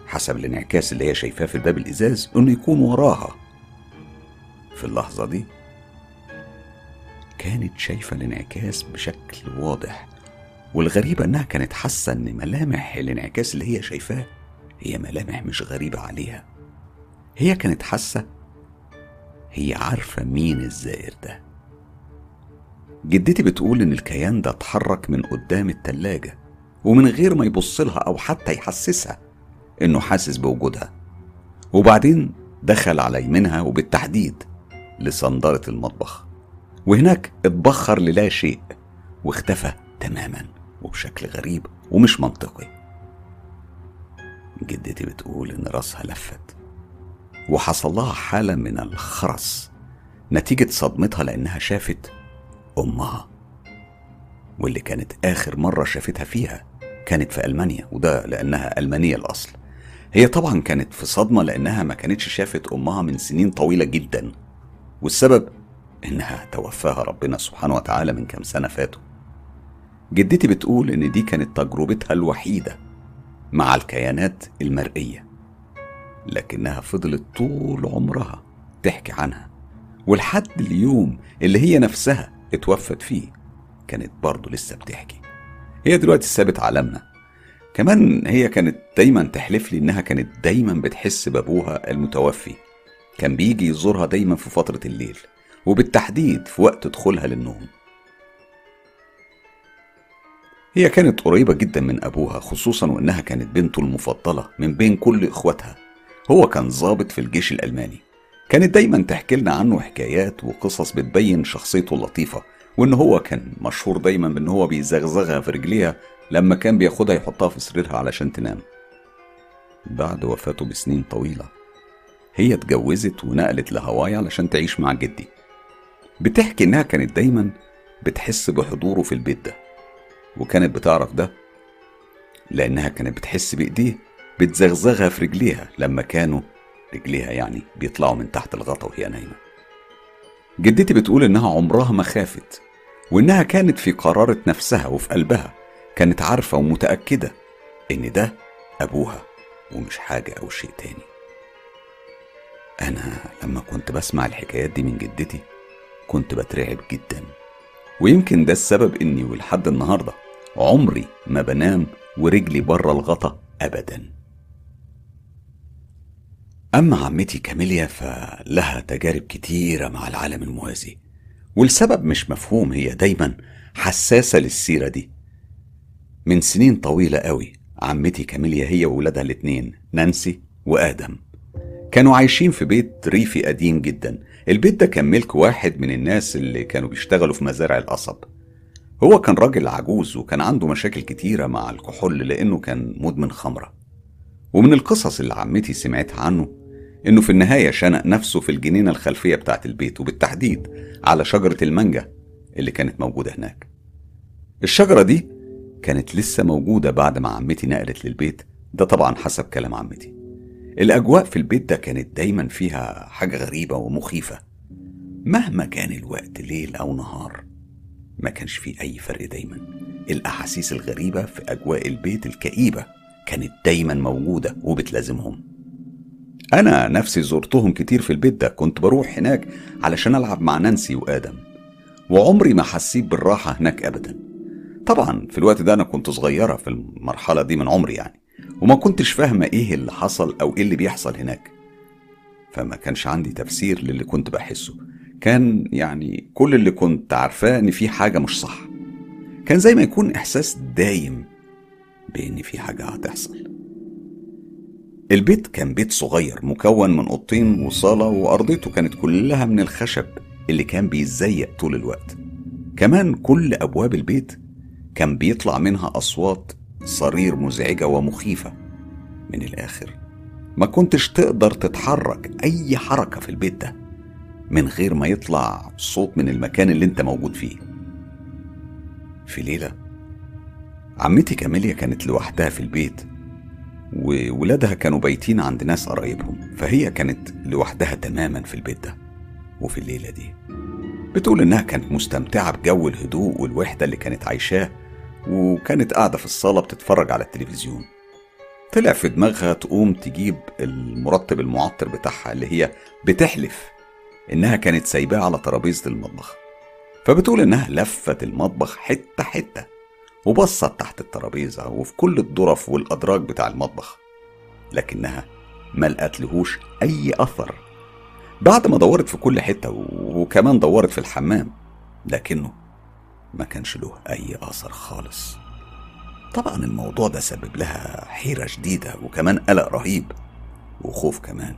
حسب الانعكاس اللي هي شايفاه في الباب الإزاز إنه يكون وراها. في اللحظة دي كانت شايفة الانعكاس بشكل واضح والغريبة إنها كانت حاسة إن ملامح الانعكاس اللي هي شايفاه هي ملامح مش غريبة عليها. هي كانت حاسة هي عارفة مين الزائر ده. جدتي بتقول إن الكيان ده اتحرك من قدام التلاجة ومن غير ما يبص لها أو حتى يحسسها إنه حاسس بوجودها وبعدين دخل على يمينها وبالتحديد لصندارة المطبخ. وهناك اتبخر للا شيء واختفى تماما وبشكل غريب ومش منطقي. جدتي بتقول إن راسها لفت وحصل لها حالة من الخرس نتيجة صدمتها لأنها شافت أمها. واللي كانت آخر مرة شافتها فيها كانت في ألمانيا وده لأنها ألمانية الأصل. هي طبعا كانت في صدمة لأنها ما كانتش شافت أمها من سنين طويلة جدا. والسبب إنها توفاها ربنا سبحانه وتعالى من كام سنة فاتوا. جدتي بتقول إن دي كانت تجربتها الوحيدة مع الكيانات المرئية لكنها فضلت طول عمرها تحكي عنها ولحد اليوم اللي هي نفسها اتوفت فيه كانت برضه لسه بتحكي. هي دلوقتي سابت عالمنا. كمان هي كانت دايما تحلف لي إنها كانت دايما بتحس بأبوها المتوفي. كان بيجي يزورها دايما في فترة الليل. وبالتحديد في وقت دخولها للنوم. هي كانت قريبة جدا من أبوها خصوصا وإنها كانت بنته المفضلة من بين كل إخواتها. هو كان ضابط في الجيش الألماني. كانت دايما تحكي لنا عنه حكايات وقصص بتبين شخصيته اللطيفة وإن هو كان مشهور دايما بإن هو بيزغزغها في رجليها لما كان بياخدها يحطها في سريرها علشان تنام. بعد وفاته بسنين طويلة هي اتجوزت ونقلت لهاواي علشان تعيش مع جدي. بتحكي إنها كانت دايما بتحس بحضوره في البيت ده. وكانت بتعرف ده لأنها كانت بتحس بإيديه بتزغزغها في رجليها لما كانوا رجليها يعني بيطلعوا من تحت الغطا وهي نايمة. جدتي بتقول إنها عمرها ما خافت وإنها كانت في قرارة نفسها وفي قلبها كانت عارفة ومتأكدة إن ده أبوها ومش حاجة أو شيء تاني. أنا لما كنت بسمع الحكايات دي من جدتي كنت بترعب جدا. ويمكن ده السبب إني ولحد النهاردة عمري ما بنام ورجلي بره الغطا أبدا. أما عمتي كاميليا فلها تجارب كتيرة مع العالم الموازي والسبب مش مفهوم هي دايما حساسة للسيرة دي. من سنين طويلة قوي عمتي كاميليا هي وولادها الاتنين نانسي وآدم كانوا عايشين في بيت ريفي قديم جدا. البيت ده كان ملك واحد من الناس اللي كانوا بيشتغلوا في مزارع القصب. هو كان راجل عجوز وكان عنده مشاكل كتيرة مع الكحول لأنه كان مدمن خمرة. ومن القصص اللي عمتي سمعتها عنه إنه في النهاية شنق نفسه في الجنينة الخلفية بتاعة البيت وبالتحديد على شجرة المانجا اللي كانت موجودة هناك. الشجرة دي كانت لسه موجودة بعد ما عمتي نقلت للبيت. ده طبعا حسب كلام عمتي. الأجواء في البيت ده كانت دايما فيها حاجة غريبة ومخيفة. مهما كان الوقت ليل أو نهار ما كانش فيه أي فرق دايما. الأحاسيس الغريبة في أجواء البيت الكئيبة كانت دايما موجودة وبتلازمهم. أنا نفسي زرتهم كتير في البيت ده كنت بروح هناك علشان ألعب مع نانسي وآدم. وعمري ما حسيت بالراحة هناك أبدا. طبعا في الوقت ده أنا كنت صغيرة في المرحلة دي من عمري يعني. وما كنتش فاهمة إيه اللي حصل أو إيه اللي بيحصل هناك. فما كانش عندي تفسير للي كنت بحسه. كان يعني كل اللي كنت عارفاه إن في حاجة مش صح. كان زي ما يكون إحساس دايم بإن في حاجة هتحصل. البيت كان بيت صغير مكون من أوضتين وصالة وأرضيته كانت كلها من الخشب اللي كان بيتزيق طول الوقت. كمان كل أبواب البيت كان بيطلع منها أصوات صرير مزعجة ومخيفة. من الآخر ما كنتش تقدر تتحرك أي حركة في البيت ده من غير ما يطلع صوت من المكان اللي انت موجود فيه. في ليلة عمتي كاميليا كانت لوحدها في البيت وولادها كانوا بايتين عند ناس قرايبهم فهي كانت لوحدها تماما في البيت ده. وفي الليلة دي بتقول إنها كانت مستمتعة بجو الهدوء والوحدة اللي كانت عايشاه وكانت قاعدة في الصالة بتتفرج على التلفزيون. طلع في دماغها تقوم تجيب المرطب المعطر بتاعها اللي هي بتحلف إنها كانت سايباه على ترابيزة المطبخ. فبتقول إنها لفت المطبخ حتة حتة وبصت تحت الترابيزة وفي كل الظرف والأدراج بتاع المطبخ. لكنها ما لقتلهوش أي أثر. بعد ما دورت في كل حتة وكمان دورت في الحمام لكنه ما كانش له أي أثر خالص. طبعا الموضوع ده سبب لها حيرة شديدة وكمان قلق رهيب وخوف كمان.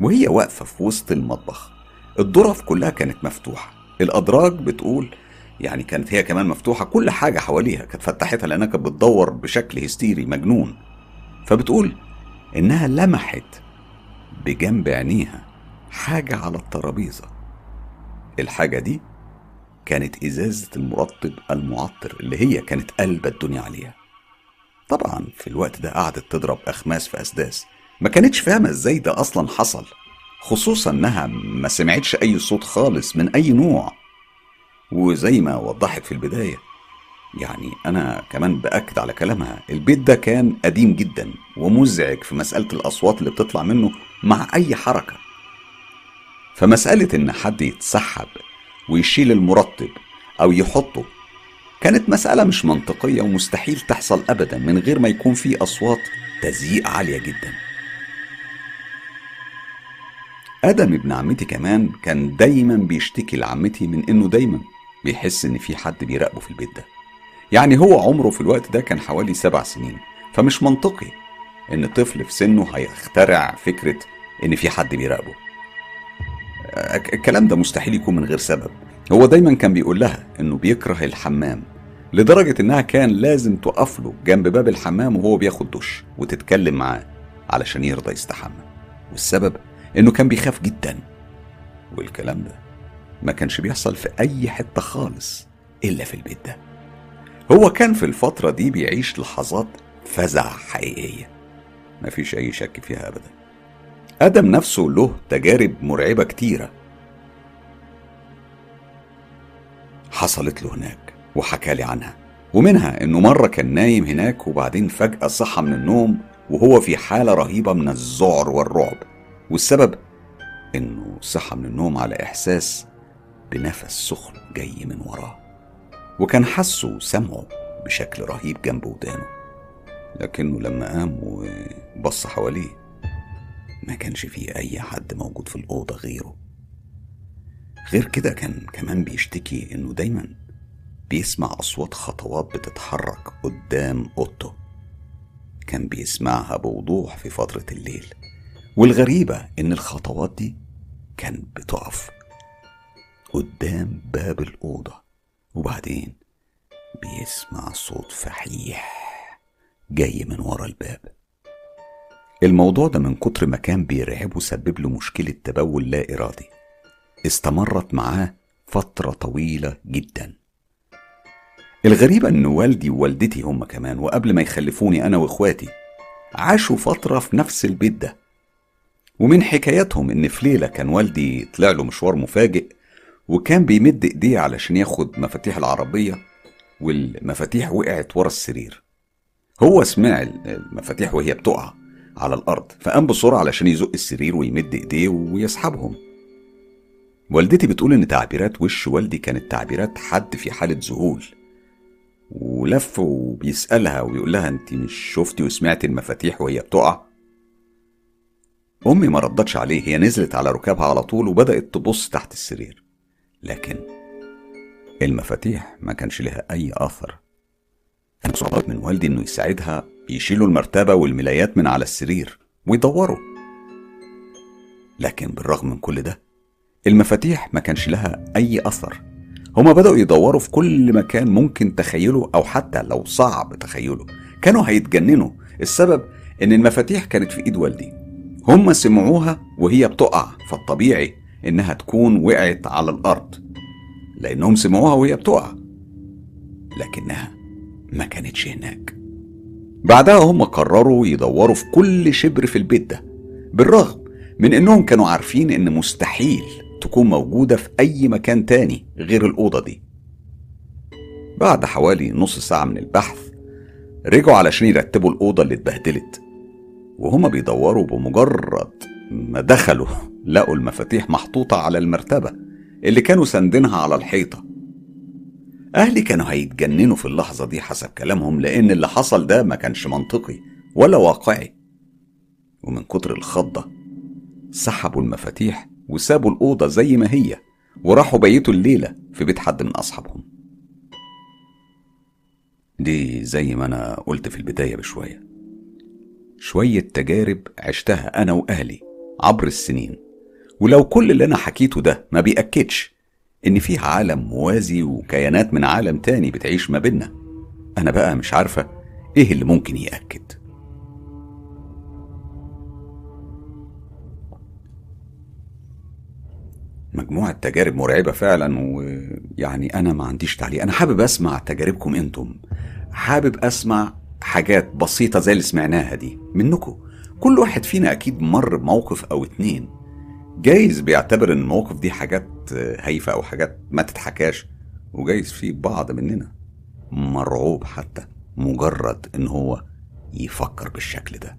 وهي واقفة في وسط المطبخ. الظرف كلها كانت مفتوحة. الأدراج بتقول يعني كانت هي كمان مفتوحة كل حاجة حواليها كانت فتحتها لأنها كانت بتدور بشكل هستيري مجنون. فبتقول إنها لمحت بجنب عينيها حاجة على الترابيزة. الحاجة دي كانت إزازة المرطب المعطر اللي هي كانت قلب الدنيا عليها. طبعا في الوقت ده قعدت تضرب أخماس في أسداس. ما كانتش فاهمة إزاي ده أصلا حصل خصوصا إنها ما سمعتش أي صوت خالص من أي نوع. وزي ما وضحت في البداية يعني أنا كمان بأكد على كلامها البيت ده كان قديم جدا ومزعج في مسألة الأصوات اللي بتطلع منه مع أي حركة. فمسألة إن حد يتسحب ويشيل المرطب أو يحطه. كانت مسألة مش منطقية ومستحيل تحصل أبدا من غير ما يكون في أصوات تزييق عالية جدا. آدم ابن عمتي كمان كان دايما بيشتكي لعمتي من إنه دايما بيحس إن في حد بيراقبه في البيت ده. يعني هو عمره في الوقت ده كان حوالي سبع سنين فمش منطقي إن طفل في سنه هيخترع فكرة إن في حد بيراقبه. الكلام ده مستحيل يكون من غير سبب. هو دايما كان بيقول لها إنه بيكره الحمام لدرجة إنها كان لازم تقف له جنب باب الحمام وهو بياخد دش وتتكلم معاه علشان يرضى يستحمى. والسبب إنه كان بيخاف جدا. والكلام ده ما كانش بيحصل في أي حتة خالص إلا في البيت ده. هو كان في الفترة دي بيعيش لحظات فزع حقيقية. مفيش أي شك فيها ابدا. آدم نفسه له تجارب مرعبة كتيرة. حصلت له هناك وحكى لي عنها ومنها إنه مرة كان نايم هناك وبعدين فجأة صحى من النوم وهو في حالة رهيبة من الذعر والرعب والسبب إنه صحى من النوم على إحساس بنفس سخن جاي من وراه وكان حسه وسمعه بشكل رهيب جنب ودانه لكنه لما قام وبص حواليه ما كانش فيه أي حد موجود في الأوضة غيره. غير كده كان كمان بيشتكي إنه دايما بيسمع أصوات خطوات بتتحرك قدام أوضته. كان بيسمعها بوضوح في فترة الليل. والغريبة إن الخطوات دي كان بتقف قدام باب الأوضة وبعدين بيسمع صوت فحيح جاي من ورا الباب. الموضوع ده من كتر ما كان بيرعبه سبب له مشكلة تبول لا إرادي. استمرت معاه فترة طويلة جدا. الغريبة إن والدي ووالدتي هم كمان وقبل ما يخلفوني أنا وإخواتي عاشوا فترة في نفس البيت ده. ومن حكاياتهم إن في ليلة كان والدي طلع له مشوار مفاجئ وكان بيمد إيديه علشان ياخد مفاتيح العربية والمفاتيح وقعت ورا السرير. هو سمع المفاتيح وهي بتقع. على الأرض فقام بسرعة علشان يزق السرير ويمد إيديه ويسحبهم. والدتي بتقول إن تعبيرات وش والدي كانت تعبيرات حد في حالة ذهول. ولف وبيسألها ويقول لها أنت مش شفتي وسمعتي المفاتيح وهي بتقع؟ أمي ما ردتش عليه هي نزلت على ركابها على طول وبدأت تبص تحت السرير. لكن المفاتيح ما كانش لها أي أثر. كان صعب من والدي إنه يساعدها يشيلوا المرتبة والملايات من على السرير ويدوروا. لكن بالرغم من كل ده المفاتيح ما كانش لها أي أثر. هما بدأوا يدوروا في كل مكان ممكن تخيله أو حتى لو صعب تخيله. كانوا هيتجننوا. السبب إن المفاتيح كانت في إيد والدي هما سمعوها وهي بتقع فالطبيعي إنها تكون وقعت على الأرض. لأنهم سمعوها وهي بتقع. لكنها ما كانتش هناك. بعدها هم قرروا يدوروا في كل شبر في البيت ده بالرغم من إنهم كانوا عارفين إن مستحيل تكون موجودة في أي مكان تاني غير الأوضة دي. بعد حوالي نص ساعة من البحث رجعوا علشان يرتبوا الأوضة اللي اتبهدلت وهما بيدوروا بمجرد ما دخلوا لقوا المفاتيح محطوطة على المرتبة اللي كانوا ساندينها على الحيطة. أهلي كانوا هيتجننوا في اللحظة دي حسب كلامهم لأن اللي حصل ده ما كانش منطقي ولا واقعي. ومن كتر الخضة سحبوا المفاتيح وسابوا الأوضة زي ما هي وراحوا بيتوا الليلة في بيت حد من أصحابهم. دي زي ما أنا قلت في البداية بشوية. شوية تجارب عشتها أنا وأهلي عبر السنين. ولو كل اللي أنا حكيته ده ما بيأكدش إن فيه عالم موازي وكيانات من عالم تاني بتعيش ما بينا أنا بقى مش عارفة إيه اللي ممكن يأكد. مجموعة تجارب مرعبة فعلا ويعني أنا ما عنديش تعليق. أنا حابب أسمع تجاربكم أنتم. حابب أسمع حاجات بسيطة زي اللي سمعناها دي منكم. كل واحد فينا أكيد مر بموقف أو اتنين. جايز بيعتبر إن المواقف دي حاجات هايفة أو حاجات ما تتحكاش وجايز في بعض مننا مرعوب حتى مجرد إن هو يفكر بالشكل ده.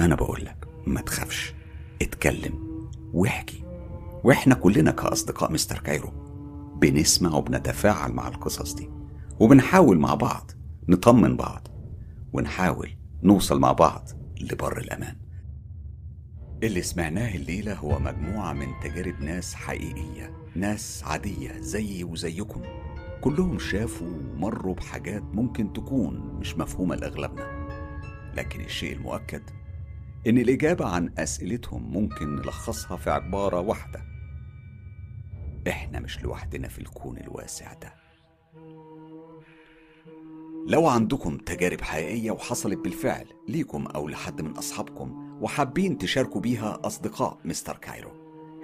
أنا بقولك ما تخافش اتكلم واحكي. وإحنا كلنا كأصدقاء مستر كايرو بنسمع وبنتفاعل مع القصص دي وبنحاول مع بعض نطمن بعض ونحاول نوصل مع بعض لبر الأمان. اللي سمعناه الليلة هو مجموعة من تجارب ناس حقيقية ناس عادية زيي وزيكم. كلهم شافوا ومروا بحاجات ممكن تكون مش مفهومة لأغلبنا. لكن الشيء المؤكد إن الإجابة عن أسئلتهم ممكن نلخصها في عبارة واحدة. إحنا مش لوحدنا في الكون الواسع ده. لو عندكم تجارب حقيقية وحصلت بالفعل ليكم أو لحد من أصحابكم وحابين تشاركوا بيها أصدقاء مستر كايرو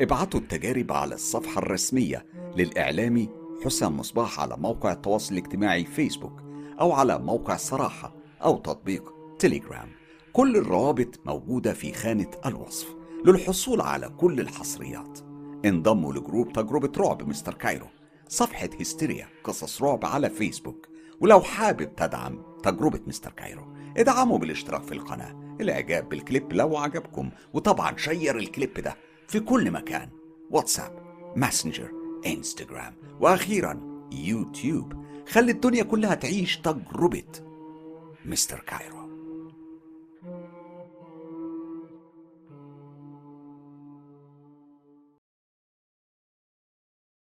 ابعتوا التجارب على الصفحة الرسمية للإعلامي حسام مصباح على موقع التواصل الاجتماعي فيسبوك أو على موقع الصراحة أو تطبيق تليجرام كل الروابط موجودة في خانة الوصف للحصول على كل الحصريات. انضموا ل group تجربة رعب مستر كايرو. صفحة هستيريا قصص رعب على فيسبوك. ولو حابب تدعم تجربة مستر كايرو ادعموا بالاشتراك في القناة الإعجاب بالكليب لو عجبكم وطبعا share الكليب ده في كل مكان واتساب ماسنجر انستجرام وأخيرا يوتيوب. خلي الدنيا كلها تعيش تجربة مستر كايرو.